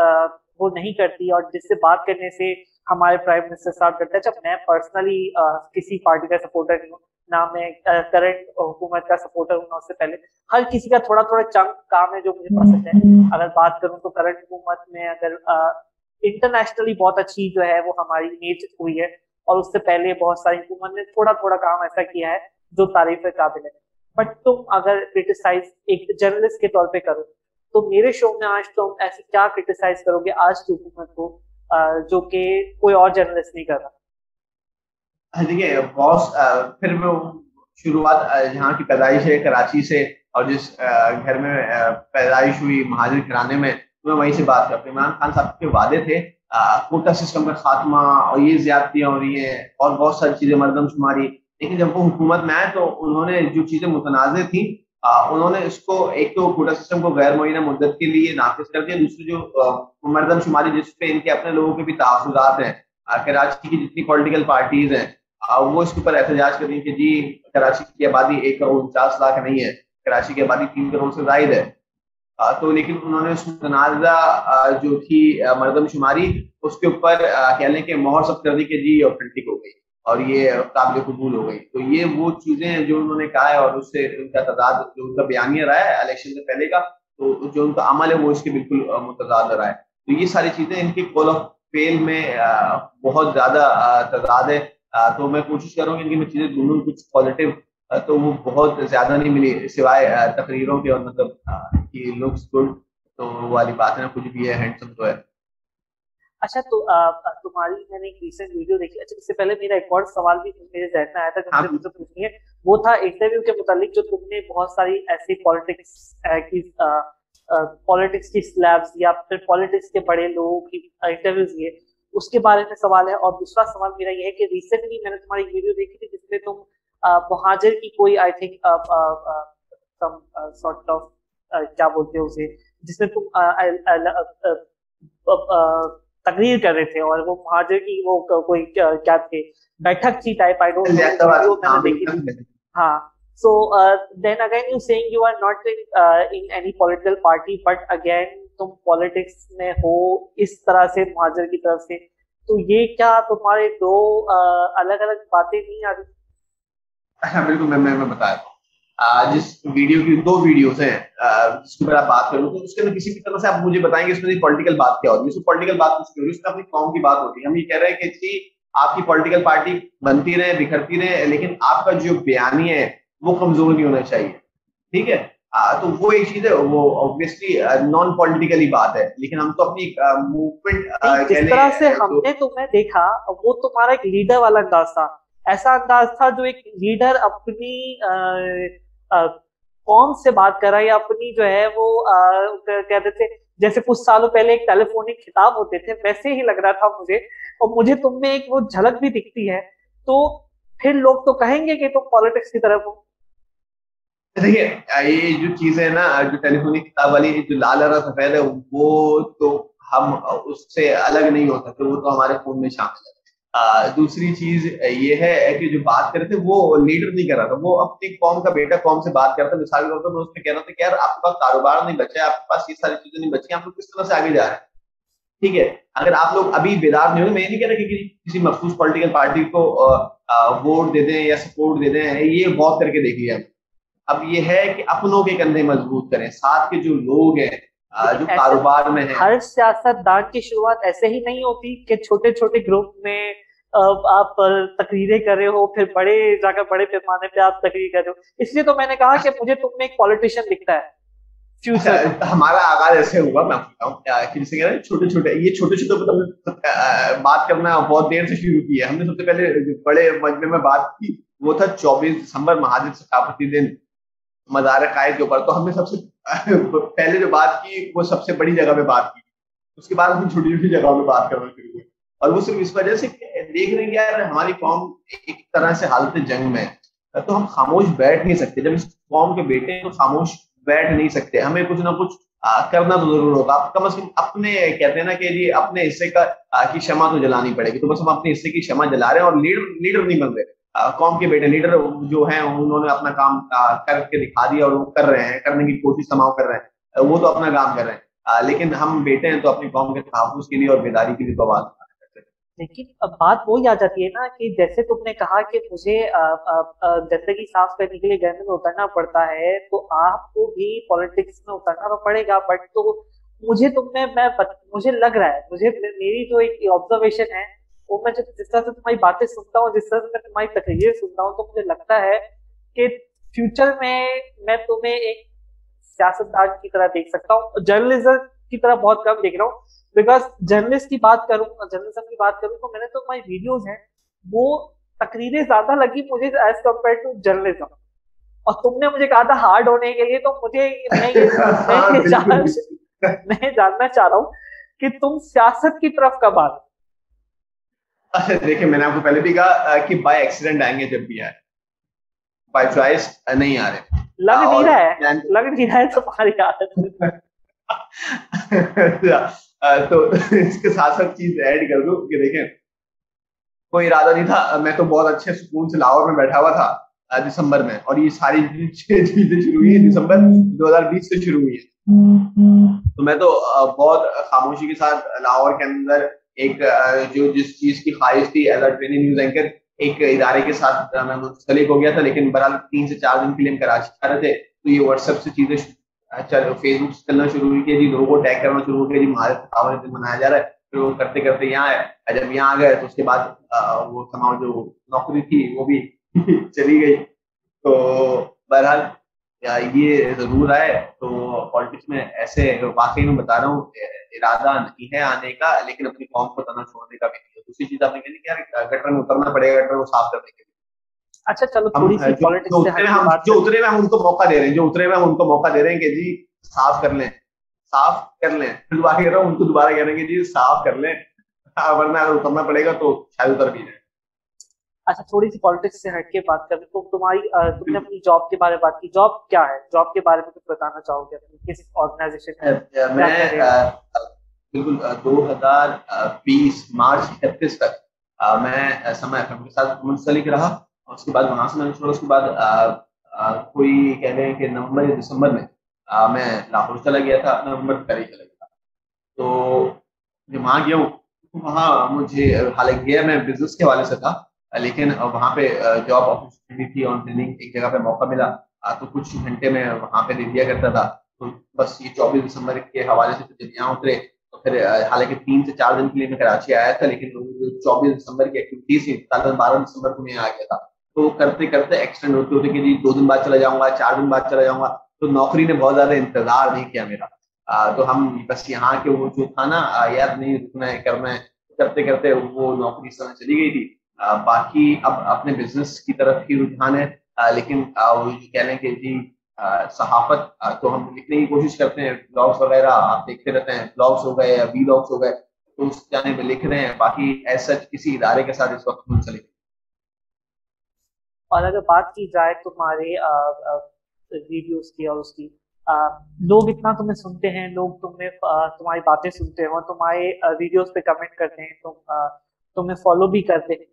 وہ نہیں کرتی اور جس سے بات کرنے سے ہمارے پرائم منسٹر صاحب کرتا ہے جب میں پرسنلی کسی پارٹی کا سپورٹر نہیں ہوں نہ میں کرنٹ حکومت کا سپورٹر ہوں اس سے پہلے ہر کسی کا تھوڑا تھوڑا چنک کام ہے جو مجھے پسند ہے۔ اگر بات کروں تو کرنٹ حکومت میں اگر انٹرنیشنلی بہت اچھی جو ہے وہ ہماری امیج ہوئی ہے۔ اور اس سے پہلے بہت ساری حکومت نے تھوڑا تھوڑا کام ایسا کیا ہے جو تعریف قابل ہے۔ بٹ تم اگر کرٹیسائز ایک جرنلسٹ کے طور پہ کرو تو میرے شو میں آج تم ایسے کیا کرٹیسائز کرو گے؟ آج کی حکومت کو جو کہ کوئی اور جرنلسٹ نہیں کر رہا۔ ہاں، دیکھیے، باس پھر میں شروعات جہاں کی پیدائش ہے، کراچی سے، اور جس گھر میں پیدائش ہوئی مہاجر گھرانے میں میں وہیں سے بات کرتا ہوں۔ عمران خان صاحب کے وعدے تھے کوٹا سسٹم کا خاتمہ، اور یہ زیادتیاں ہو رہی ہیں، اور بہت ساری چیزیں مردم شماری لیکن جب وہ حکومت میں آئے تو انہوں نے جو چیزیں متنازع تھیں انہوں نے اس کو ایک تو کوٹا سسٹم کو غیر معینہ مدت کے لیے نافذ کر دیا دوسری جو مردم شماری جس پہ ان کے اپنے لوگوں کے بھی تحفظات ہیں۔ کراچی کی جتنی پولیٹیکل پارٹیز ہیں وہ اس کے اوپر احتجاج کر رہی ہیں کہ جی کراچی کی آبادی ایک کروڑ انچاس لاکھ نہیں ہے، کراچی کی آبادی تین کروڑ سے زائد ہے۔ تو لیکن انہوں نے اس متنازع جو تھی مردم شماری اس کے اوپر کہہ لیں کہ مہر سب کر دی کہ جی اوتھینٹک ہو گئی۔ اور یہ قابل قبول ہو گئی۔ تو یہ وہ چیزیں جو انہوں نے کہا ہے اور اس سے ان کا تعداد جو ان کا بیانیہ رہا ہے الیکشن سے پہلے کا، تو جو ان کا عمل ہے وہ اس کے بالکل متضاد رہا ہے۔ تو یہ ساری چیزیں ان کی کول آف فیل میں بہت زیادہ تعداد ہے۔ تو میں کوشش کر رہا ہوں کہ ان کی چیزیں دونوں کچھ پازیٹیو تو وہ بہت زیادہ نہیں ملی، سوائے تقریروں کے اور مطلب کہ لکس گڈ تو والی بات ہے کچھ بھی ہے ہینڈسم تو ہے۔ اچھا تو تمہاری میں نے ایک ریسنٹ ویڈیو دیکھی۔ اچھا اس سے پہلے میرا ایک اور سوال بھی میرے ذہن میں آیا تھا جو مجھے پوچھنی ہے۔ وہ تھا انٹرویو کے متعلق جو تم نے بہت ساری ایسی پالیٹکس کی پالیٹکس کی سلیبس یا پھر پالیٹکس کے بڑے لوگوں کی انٹرویوز لیے۔ اس کے بارے میں سوال ہے۔ اور دوسرا سوال میرا یہ ہے کہ ریسنٹلی میں نے تمہاری ویڈیو دیکھی تھی جس میں تم مہاجر کی کوئی آئی تھنک سارٹ آف کیا بولتے ہیں اسے؟ جس میں تم تقریر کر رہے تھے اور وہ مہاجر کی وہ کوئی کیا تھے؟ بیٹھک تھی ٹائپ آئی ڈونٹ ہاں so then again you seeing you are not in any political party but again تم پالیٹکس میں ہو اس طرح سے مہاجر کی طرف سے تو یہ کیا تمہارے دو الگ الگ باتیں نہیں آ رہی بالکل میں بتایا جس ویڈیو کی دو ویڈیوز ہیں جس کے اوپر آپ بات کروں تو اس کے اندر کسی بھی طرح سے آپ مجھے بتائیں گے اس میں پولیٹیکل بات کیا ہوتی ہے۔ اس میں پولیٹیکل بات کچھ ہوتی ہے؟ اس میں اپنی قوم کی بات ہوتی ہے۔ ہم یہ کہہ رہے ہیں کہ جی آپ کی پولیٹیکل پارٹی بنتی رہے بکھرتی رہے لیکن آپ کا جو بیانی ہے وہ کمزور نہیں ہونا چاہیے۔ ٹھیک ہے؟ تو وہ ایک چیز ہے وہ اوبیسلی نان پولیٹیکلی بات ہے۔ لیکن ہم تو اپنی موومنٹ جس طرح سے ہم نے تمہیں دیکھا وہ تمہارا ایک لیڈر والا انداز تھا۔ ایسا انداز تھا جو ایک لیڈر اپنی قوم سے بات کر رہا ہے یا اپنی جو ہے وہ کہتے تھے، جیسے کچھ سالوں پہلے ایک ٹیلی فونک خطاب ہوتے تھے، ویسے ہی لگ رہا تھا مجھے، اور مجھے تم میں ایک وہ جھلک بھی دکھتی ہے۔ تو پھر لوگ تو کہیں گے کہ تم پالیٹکس کی طرف ہو۔ دیکھیے، یہ جو چیزیں نا، جو ٹیلی فونک کتاب والی جو لال ہرا سفید ہے، وہ تو ہم اس سے الگ نہیں ہو سکتے، وہ تو ہمارے خون میں شامل ہے۔ دوسری چیز یہ ہے کہ جو بات کر رہے تھے وہ لیڈر نہیں کر رہا تھا وہ اپنی قوم کا بیٹا قوم سے بات کرتا مثال کے طور پر اس میں کہہ رہا تھا کہ یار آپ کے پاس کاروبار نہیں بچا ہے آپ کے پاس یہ ساری چیزیں نہیں بچی آپ لوگ کس طرح سے آگے جا رہے ہیں؟ ٹھیک ہے اگر آپ لوگ ابھی بیدار نہیں ہو میں نہیں کہہ رہا کہ کسی مخصوص پولیٹیکل پارٹی کو ووٹ دے دیں یا سپورٹ دے دیں یہ بہت کر کے دیکھ لیا۔ اب یہ ہے کہ اپنوں کے کندھے مضبوط کریں ساتھ کے جو لوگ ہیں جو کاروبار میں ہیں۔ ہر سیاست دان کی شروعات ایسے ہی نہیں ہوتی کہ چھوٹے چھوٹے گروپ میں آپ تقریریں کر رہے ہو، پھر بڑے، جا کر بڑے پیمانے پہ آپ تقریر کر رہے ہو۔ اس لیے تو میں نے کہا کہ مجھے تم میں ایک پالیٹیشین دکھتا ہے۔ [LAUGHS] ہمارا آغاز ایسے ہوا، میں چھوٹے چھوٹے، یہ چھوٹے چھوٹے مطلب، بات کرنا بہت دیر سے شروع کی ہے۔ ہم نے سب سے پہلے بڑے مجمے میں بات کی، وہ تھا چوبیس دسمبر، مہاجر ثقافتی دن۔ مزار قائد کے اوپر۔ تو ہم نے سب سے پہلے جو بات کی، وہ سب سے بڑی جگہ پہ بات کی۔ اس کے بعد ہم چھوٹی چھوٹی جگہوں پہ بات کرنا شروع اور وہ صرف اس وجہ سے دیکھ رہے ہیں یار ہماری قوم ایک طرح سے حالت جنگ میں تو ہم خاموش بیٹھ نہیں سکتے۔ جب اس قوم کے بیٹے تو خاموش بیٹھ نہیں سکتے۔ ہمیں کچھ نہ کچھ کرنا تو ضرور ہوگا۔ کم از کم اپنے، کہتے ہیں نا کہ جی اپنے حصے کا کی شمع تو جلانی پڑے گی۔ تو بس ہم اپنے حصے کی شمع جلا رہے ہیں اور لیڈر لیڈر نہیں بن رہے۔ قوم کے بیٹے، لیڈر جو ہیں، انہوں نے اپنا کام کر کے دکھا دیا اور وہ کر رہے ہیں، کرنے کی کوشش تمام کر رہے ہیں۔ وہ تو اپنا کام کر رہے ہیں۔ لیکن ہم بیٹے ہیں تو اپنی قوم کے تحفظ کے لیے اور بیداری کے لیے تو آواز لیکن اب بات وہی آ جاتی ہے نا کہ جیسے تم نے کہا کہ مجھے زندگی صاف کرنے کے لیے گرمی میں اترنا پڑتا ہے، تو آپ کو بھی پالیٹکس میں اترنا تو پڑے گا بٹ تو مجھے تم نے، میں مجھے لگ رہا ہے، مجھے میری جو ایک آبزرویشن ہے، وہ میں جس طرح سے تمہاری باتیں سنتا ہوں، جس طرح سے میں تمہاری تقریر سنتا ہوں، تو مجھے لگتا ہے کہ فیوچر میں میں تمہیں ایک سیاستدان کی طرح دیکھ سکتا ہوں۔ جرنلزم کی طرح بہت کم دیکھ رہا ہوں۔ بیکاز جرنلسٹ کی بات کروں جرنلزم کی بات کروں تو میں نے تو ویڈیوز ہیں وہ تقریریں زیادہ لگی مجھے ایز کمپیئر ٹو جرنلزم اور تم نے مجھے کہا تھا ہارڈ ہونے کے لیے تو مجھے میں جاننا چاہ رہا ہوں کہ تم سیاست کی طرف کب آ اچھا دیکھیں میں نے آپ کو پہلے بھی کہا کہ بائی ایکسیڈنٹ آئیں گے جب بھی آئے بائی چوائس نہیں آ رہے۔ لگ نہیں رہا ہے لگ نہیں رہا ہے تمہاری عادت۔ [LAUGHS] تو اس کے ساتھ ساتھ چیز ایڈ کر دوں کہ دیکھیں کوئی ارادہ نہیں تھا میں تو بہت اچھے سکون سے لاہور میں بیٹھا ہوا تھا دسمبر میں اور یہ ساری چیزیں شروع ہوئی ہیں دسمبر دو ہزار بیس سے شروع ہوئی ہیں۔ تو میں تو بہت خاموشی کے ساتھ لاہور کے اندر ایک جو جس چیز کی خواہش تھی as a training news anchor ایک ادارے کے ساتھ میں منسلک ہو گیا تھا لیکن برحال تین سے چار دن کے لیے ہم کراچی آ رہے تھے تو یہ واٹس ایپ سے چیزیں اچھا فیس بک چلنا شروع ہوئی کہ جی لوگوں کو ٹیگ کرنا شروع ہو گیا جی ہمارے دن منایا جا رہا ہے پھر وہ کرتے کرتے یہاں آئے جب یہاں آ گئے تو اس کے بعد وہ تمام جو نوکری تھی وہ بھی [LAUGHS] چلی گئی۔ تو بہرحال یہ ضرور آئے، تو پالیٹکس میں ایسے واقعی میں بتا رہا ہوں، ارادہ نہیں ہے آنے کا، لیکن اپنی قوم کو تنا چھوڑنے کا بھی نہیں ہے۔ دوسری چیز آپ نے کہی کہ گٹر میں اترنا پڑے گا، گٹر کو صاف کرنے کے لیے اچھا چلو تھوڑی سی جو اترے میں ہم ان کو موقع دے رہے ہیں جو اترے میں ہم ان کو موقع دے رہے ہیں کہ جی صاف کر لیں صاف کر لیں۔ دوبارہ کہہ رہا ہوں ان کو دوبارہ کہہ رہے ہیں کہ جی صاف کر لیں۔ ورنہ اگر اترنا پڑے گا تو شاید اتر بھی جائے۔ اچھا تھوڑی سی پالیٹکس سے ہٹ کے بات کریں تو تمہاری تم نے اپنی جاب کے بارے میں بات کی۔ جاب کیا ہے؟ جاب کے بارے میں کچھ بتانا چاہو گے؟ کس آرگنائزیشن میں بالکل دو ہزار بیس مارچ اکتیس تک میں سما ایف ایم کے ساتھ منسلک رہا۔ اور اس کے بعد وہاں سے میں نے چھوڑا اس کے بعد کوئی کہہ لیں کہ نومبر یا دسمبر میں میں لاہور چلا گیا تھا نومبر پہلے چلا گیا تھا۔ تو جب وہاں گیا ہوں وہاں مجھے حالانکہ گیا میں بزنس کے حوالے سے تھا، لیکن وہاں پہ جاب اپرچونیٹی تھی آن ٹریننگ ایک جگہ پہ موقع ملا۔ تو کچھ گھنٹے میں وہاں پہ دے دیا کرتا تھا۔ تو بس یہ چوبیس دسمبر کے حوالے سے جب یہاں اترے، تو پھر حالانکہ تین سے چار دن کے لیے میں کراچی آیا تھا، لیکن چوبیس دسمبر کی ایکٹیویٹی تھی، تقریباً بارہ دسمبر کو میں آ گیا تھا۔ تو کرتے کرتے ایکسٹینڈ ہوتے ہوتے کہ جی دو دن بعد چلا جاؤں گا، چار دن بعد چلا جاؤں گا، تو نوکری نے بہت زیادہ انتظار نہیں کیا میرا۔ تو ہم بس یہاں کے وہ جو تھا نا یاد نہیں رکنا ہے، کرنا ہے۔ کرتے کرتے وہ نوکری اس طرح چلی گئی تھی۔ باقی اب اپنے بزنس کی طرف ہی رجحان ہے۔ لیکن وہ کہہ لیں کہ جی صحافت تو ہم لکھنے کی کوشش کرتے ہیں۔ بلاگس وغیرہ آپ دیکھتے رہتے ہیں۔ بلاگس ہو گئے یا وی لاگس ہو گئے، تو اس جانے میں لکھ رہے ہیں۔ باقی ایسا کسی ادارے کے ساتھ اس وقت منسلک اور اگر بات کی جائے تمہارے ویڈیوز کی اور اس کی لوگ اتنا تمہیں سنتے ہیں لوگ تمہیں تمہاری باتیں سنتے ہیں اور تمہارے ویڈیوز پہ کمنٹ کرتے ہیں تم تمہیں فالو بھی کرتے ہیں۔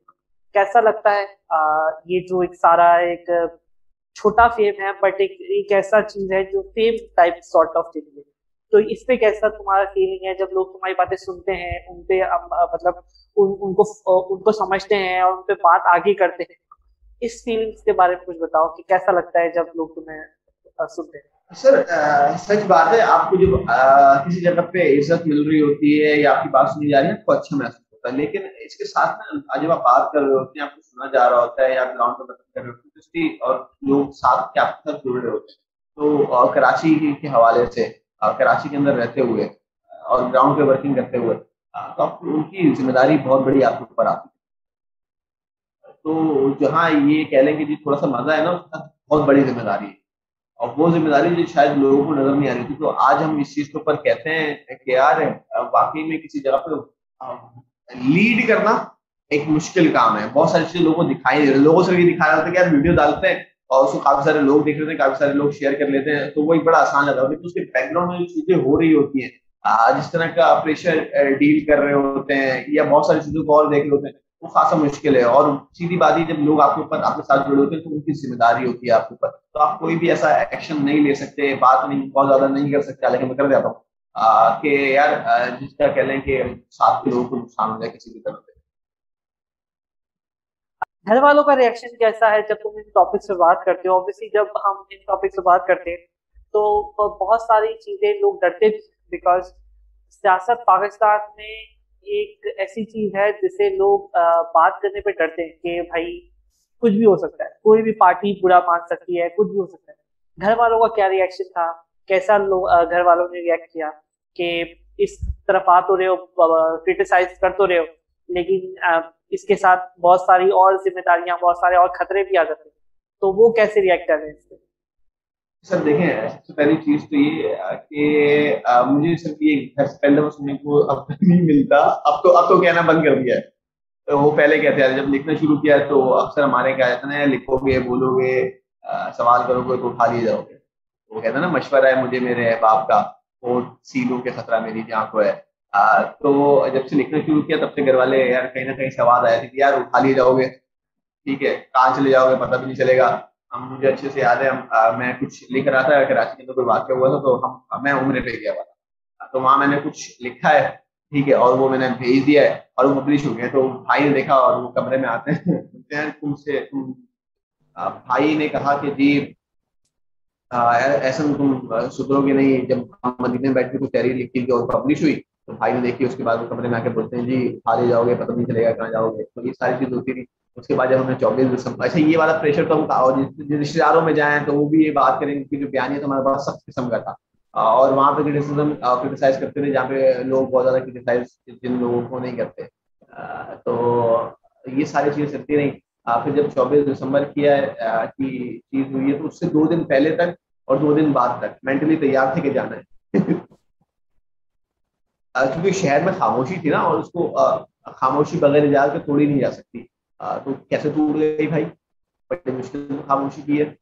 کیسا لگتا ہے؟ یہ جو ایک سارا ایک چھوٹا فیم ہے بٹ ایک ایک ایسا چیز ہے جو fame type sort of cheese ہے۔ تو اس پہ کیسا تمہارا فیلنگ ہے؟ جب لوگ تمہاری باتیں سنتے ہیں ان پہ مطلب ان, ان کو ان کو سمجھتے ہیں اور ان پہ بات آگے کرتے ہیں۔ اس فیلنگس کے بارے میں کچھ بتاؤ کہ کیسا لگتا ہے جب لوگ تمہیں سنتے ہیں؟ سر سچ بات ہے، آپ کو جب کسی جگہ پہ عزت مل رہی ہوتی ہے یا آپ کی بات سنی جا رہی ہے، آپ کو اچھا محسوس ہوتا ہے، لیکن اس کے ساتھ میں جب آپ بات کر رہے ہوتے ہیں، آپ کو سنا جا رہا ہوتا ہے یا گراؤنڈ پہ بات کر رہے ہوتے ہیں اس کی اور لوگ ساتھ کے آپ کے ساتھ جڑ رہے ہوتے ہیں، تو کراچی کے حوالے سے کراچی کے اندر رہتے ہوئے اور گراؤنڈ پہ ورکنگ کرتے ہوئے تو آپ ان کی ذمہ داری بہت بڑی آپ کے اوپر آتی ہے۔ تو جہاں یہ کہہ لیں کہ جی تھوڑا سا مزہ ہے نا، اس کا بہت بڑی ذمہ داری ہے۔ اور وہ ذمہ داری جو شاید لوگوں کو نظر نہیں آ رہی تھی، تو آج ہم اس چیز کے اوپر کہتے ہیں، کہ یار، واقعی میں کسی جگہ پہ لیڈ کرنا ایک مشکل کام ہے۔ بہت ساری چیزیں لوگوں کو دکھائی نہیں رہی لوگوں سے بھی دکھایا جاتا ہے کہ یار ویڈیو ڈالتے ہیں اور اس کو کافی سارے لوگ دیکھ لیتے ہیں، کافی سارے لوگ شیئر کر لیتے ہیں۔ تو وہ ایک بڑا آسان لگتا ہے لیکن اس کے بیک گراؤنڈ میں جو چیزیں ہو رہی ہوتی ہیں جس طرح کا پریشر ڈیل کر رہے ہوتے ہیں یا بہت ساری چیزوں کو اور دیکھ رہے ہوتے ہیں۔ وہ خاصا مشکل ہے اور سیدھی بات ہی جب لوگ آپ کے اوپر آپ کے ساتھ جڑے ہوتے ہیں تو ان کی ذمہ داری ہوتی ہے آپ کے اوپر۔ تو آپ کوئی بھی ایسا ایکشن نہیں لے سکتے، بات نہیں، بہت زیادہ نہیں کر سکتے لیکن میں کر دیتا ہوں۔ کہ یار جس کا کہہ لیں کہ ساتھ کے لوگوں کو نقصان ہو جائے کسی بھی طرح سے۔ گھر والوں کا ریئیکشن کیسا ہے جب تم ان ٹاپک سے بات کرتے ہو؟ اوبیسلی جب ہم ان ٹاپک سے بات کرتے ہیں تو بہت ساری چیزیں لوگ ڈرتے بیکاز سیاست پاکستان میں ایک ایسی چیز ہے جسے لوگ بات کرنے پہ ڈرتے ہیں کہ بھائی کچھ بھی ہو سکتا ہے، کوئی بھی پارٹی برا مان سکتی ہے، کچھ بھی ہو سکتا ہے۔ گھر والوں کا کیا ریئیکشن تھا؟ کیسا لوگ گھر والوں نے ریئیکٹ کیا کہ اس طرف آ تو رہے ہو کرٹیسائز کر تو رہے ہو، لیکن اس کے ساتھ بہت ساری اور ذمہ داریاں، بہت سارے اور خطرے بھی آ جاتے ہیں۔ تو وہ کیسے ریئیکٹ کر رہے ہیں اس پہ؟ سر دیکھیں سب سے پہلی چیز تو یہ کہ مجھے صرف یہ پہلے سننے کو اب تک نہیں ملتا۔ اب تو اب تو کہنا بند کر دیا ہے۔ وہ پہلے کہتے ہیں، جب لکھنا شروع کیا تو اکثر ہمارے کیا کہتے ہیں لکھو گے، بولو گے سوال کرو گے تو اٹھا لیے جاؤ گے۔ وہ کہتے ہیں نا، مشورہ ہے مجھے، میرے باپ کا۔ وہ سیلوں کے خطرہ میری جی جہاں کو ہے۔ تو جب سے لکھنا شروع کیا تب سے گھر والے یار کہیں نہ کہیں سوال آیا تھے کہ یار اٹھا لیے جاؤ گے۔ ٹھیک ہے، کہاں چلے جاؤ گے؟ پتہ بھی نہیں چلے گا۔ ہم مجھے اچھے سے یاد ہے میں کچھ لکھ رہا تھا کراچی کے اندر کوئی واقعہ ہوا تھا تو ہم، میں عمرے پہ گیا ہوا تھا۔ تو وہاں میں نے کچھ لکھا ہے، ٹھیک ہے، اور وہ میں نے بھیج دیا ہے، اور وہ پبلش ہو گئے۔ تو بھائی نے دیکھا اور وہ کمرے میں آتے ہیں۔ تم سے بھائی نے کہا کہ جی ایسا تم سدھرو گے نہیں، جب ہم مدینے میں بیٹھ کے کچھ تحریر لکھی تھی اور پبلش ہوئی، تو بھائی نے دیکھی، اس کے بعد وہ کمرے میں آ کے بولتے ہیں جی کھا لے جاؤ گے، پتہ نہیں چلے گا کہاں جاؤ گے۔ تو یہ ساری چیز ہوتی تھی اس کے بعد جب ہم نے چوبیس دسمبر اچھا یہ والا پریشر تو اور رشتے داروں میں جائیں تو وہ بھی یہ بات کریں کہ جو بیانی ہے تو ہمارے پاس سخت قسم کا تھا۔ اور وہاں پہ کرٹیسزم کرٹیسائز کرتے تھے جہاں پہ لوگ بہت زیادہ کرٹیسائز جن لوگوں کو نہیں کرتے۔ تو یہ ساری چیزیں چلتی رہیں۔ پھر جب چوبیس دسمبر کیا کی چیز ہوئی ہے، تو اس سے دو دن پہلے تک اور دو دن بعد تک مینٹلی تیار تھے کہ جانا ہے۔ کیونکہ شہر میں خاموشی تھی نا، اور اس کو خاموشی بغیر اجازت کے توڑی نہیں جا سکتی۔ تو کیسے ٹوٹ گئی بھائی بڑی مشکل خاموشی کی ہے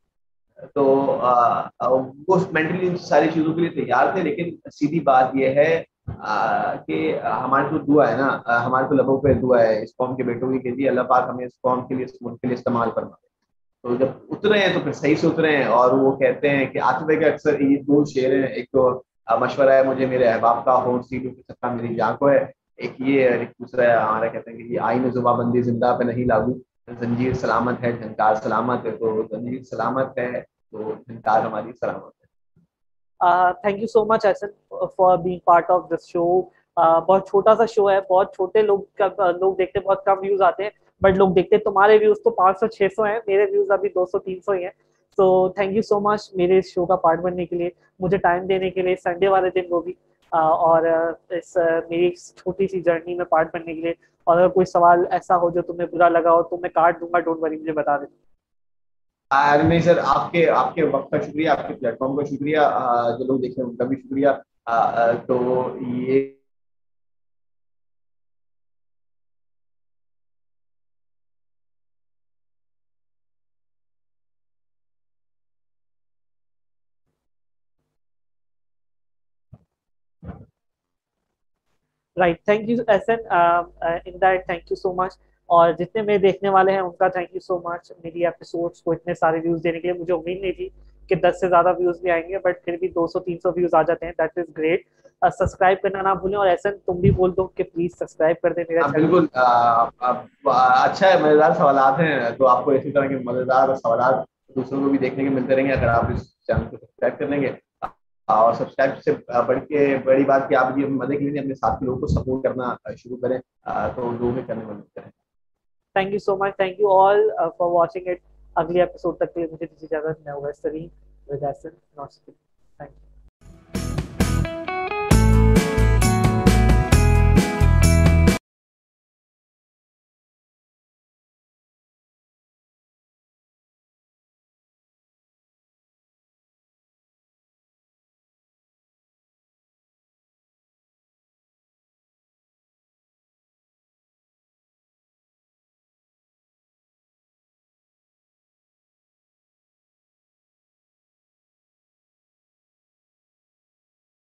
تو وہ مینٹلی ساری چیزوں کے لیے تیار تھے لیکن سیدھی بات یہ ہے کہ ہمارے تو دعا ہے نا ہمارے تو لبوں پہ دعا ہے اس قوم کے بیٹوں کی کہ جی اللہ پاک ہمیں اس قوم کے لیے اس ملک کے لیے استعمال کرنا تو جب اترے ہیں تو پھر صحیح سے اترے ہیں اور وہ کہتے ہیں کہ آتبے کے اکثر یہ دو شعر ہیں، ایک تو مشورہ ہے مجھے میرے احباب کا ہو سیٹوں کی سطح میری جان کو ہے۔ ایک یہ ایک دوسرا ہمارا کہتے ہیں کہ یہ آئین زبا بندی زندہ پہ نہیں لاگو۔ زنجیر سلامت ہے، جھنکار سلامت ہے، تو زنجیر سلامت ہے، تو جھنکار ہماری سلامت ہے۔ Thank you so much Ahsan for being part of this show بہت چھوٹا سا شو ہے، بہت چھوٹے لوگ لوگ دیکھتے بہت کم ویوز آتے ہیں۔ بٹ لوگ دیکھتے تمہارے ویوز تو پانچ سو، چھ سو ہیں، میرے ویوز ابھی دو سو، تین سو ہی ہیں۔ تو تھینک یو سو مچ میرے اس شو کا پارٹ بننے کے لیے، مجھے ٹائم دینے کے لیے سنڈے والے دن وہ بھی۔ اور اس میری چھوٹی سی جرنی میں پارٹ بننے کے لیے، اور اگر کوئی سوال ایسا ہو جو تمہیں برا لگا ہو، تو میں کاٹ دوں گا ڈونٹ وری مجھے بتا دینا نہیں سر آپ کے آپ کے وقت کا شکریہ، آپ کے پلیٹ فارم کا شکریہ۔ جو لوگ دیکھیں ان کا بھی شکریہ۔ تو یہ right thank you Ahsan in that thank you so much اور جتنے میرے دیکھنے والے ہیں ان کا تھینک یو سو مچ میری ایپیسوڈس کو اتنے سارے ویوز دینے کے لیے مجھے امید نہیں تھی کہ دس سے زیادہ ویوز بھی آئیں گے بٹ پھر بھی دو سو تین سو ویوز آ جاتے ہیں. دیٹ از گریٹ سبسکرائب کرنا نہ بھولیں. اور ایسا تم بھی بول دو کہ پلیز سبسکرائب کر دیں میرا بالکل. اچھا ہے مزیدار سوالات ہیں. تو آپ کو اسی طرح کے مزیدار سوالات دوسروں کو بھی دیکھنے کے ملتے رہیں گے اگر آپ اس چینل کو سبسکرائب کر لیں گے. اور سبسکرائب سے بڑھ کے بڑی بات کہ آپ یہ مدد کے لیے اپنے ساتھ کے لوگوں کو سپورٹ کرنا شروع کریں تو لوگ میں کرنے مدد کریں thank you so much thank you all for watching it اگلی ایپیسوڈ تک کے لیے مجھے دیجیے اجازت، میں ہوگا Saleem with Ahsan thank you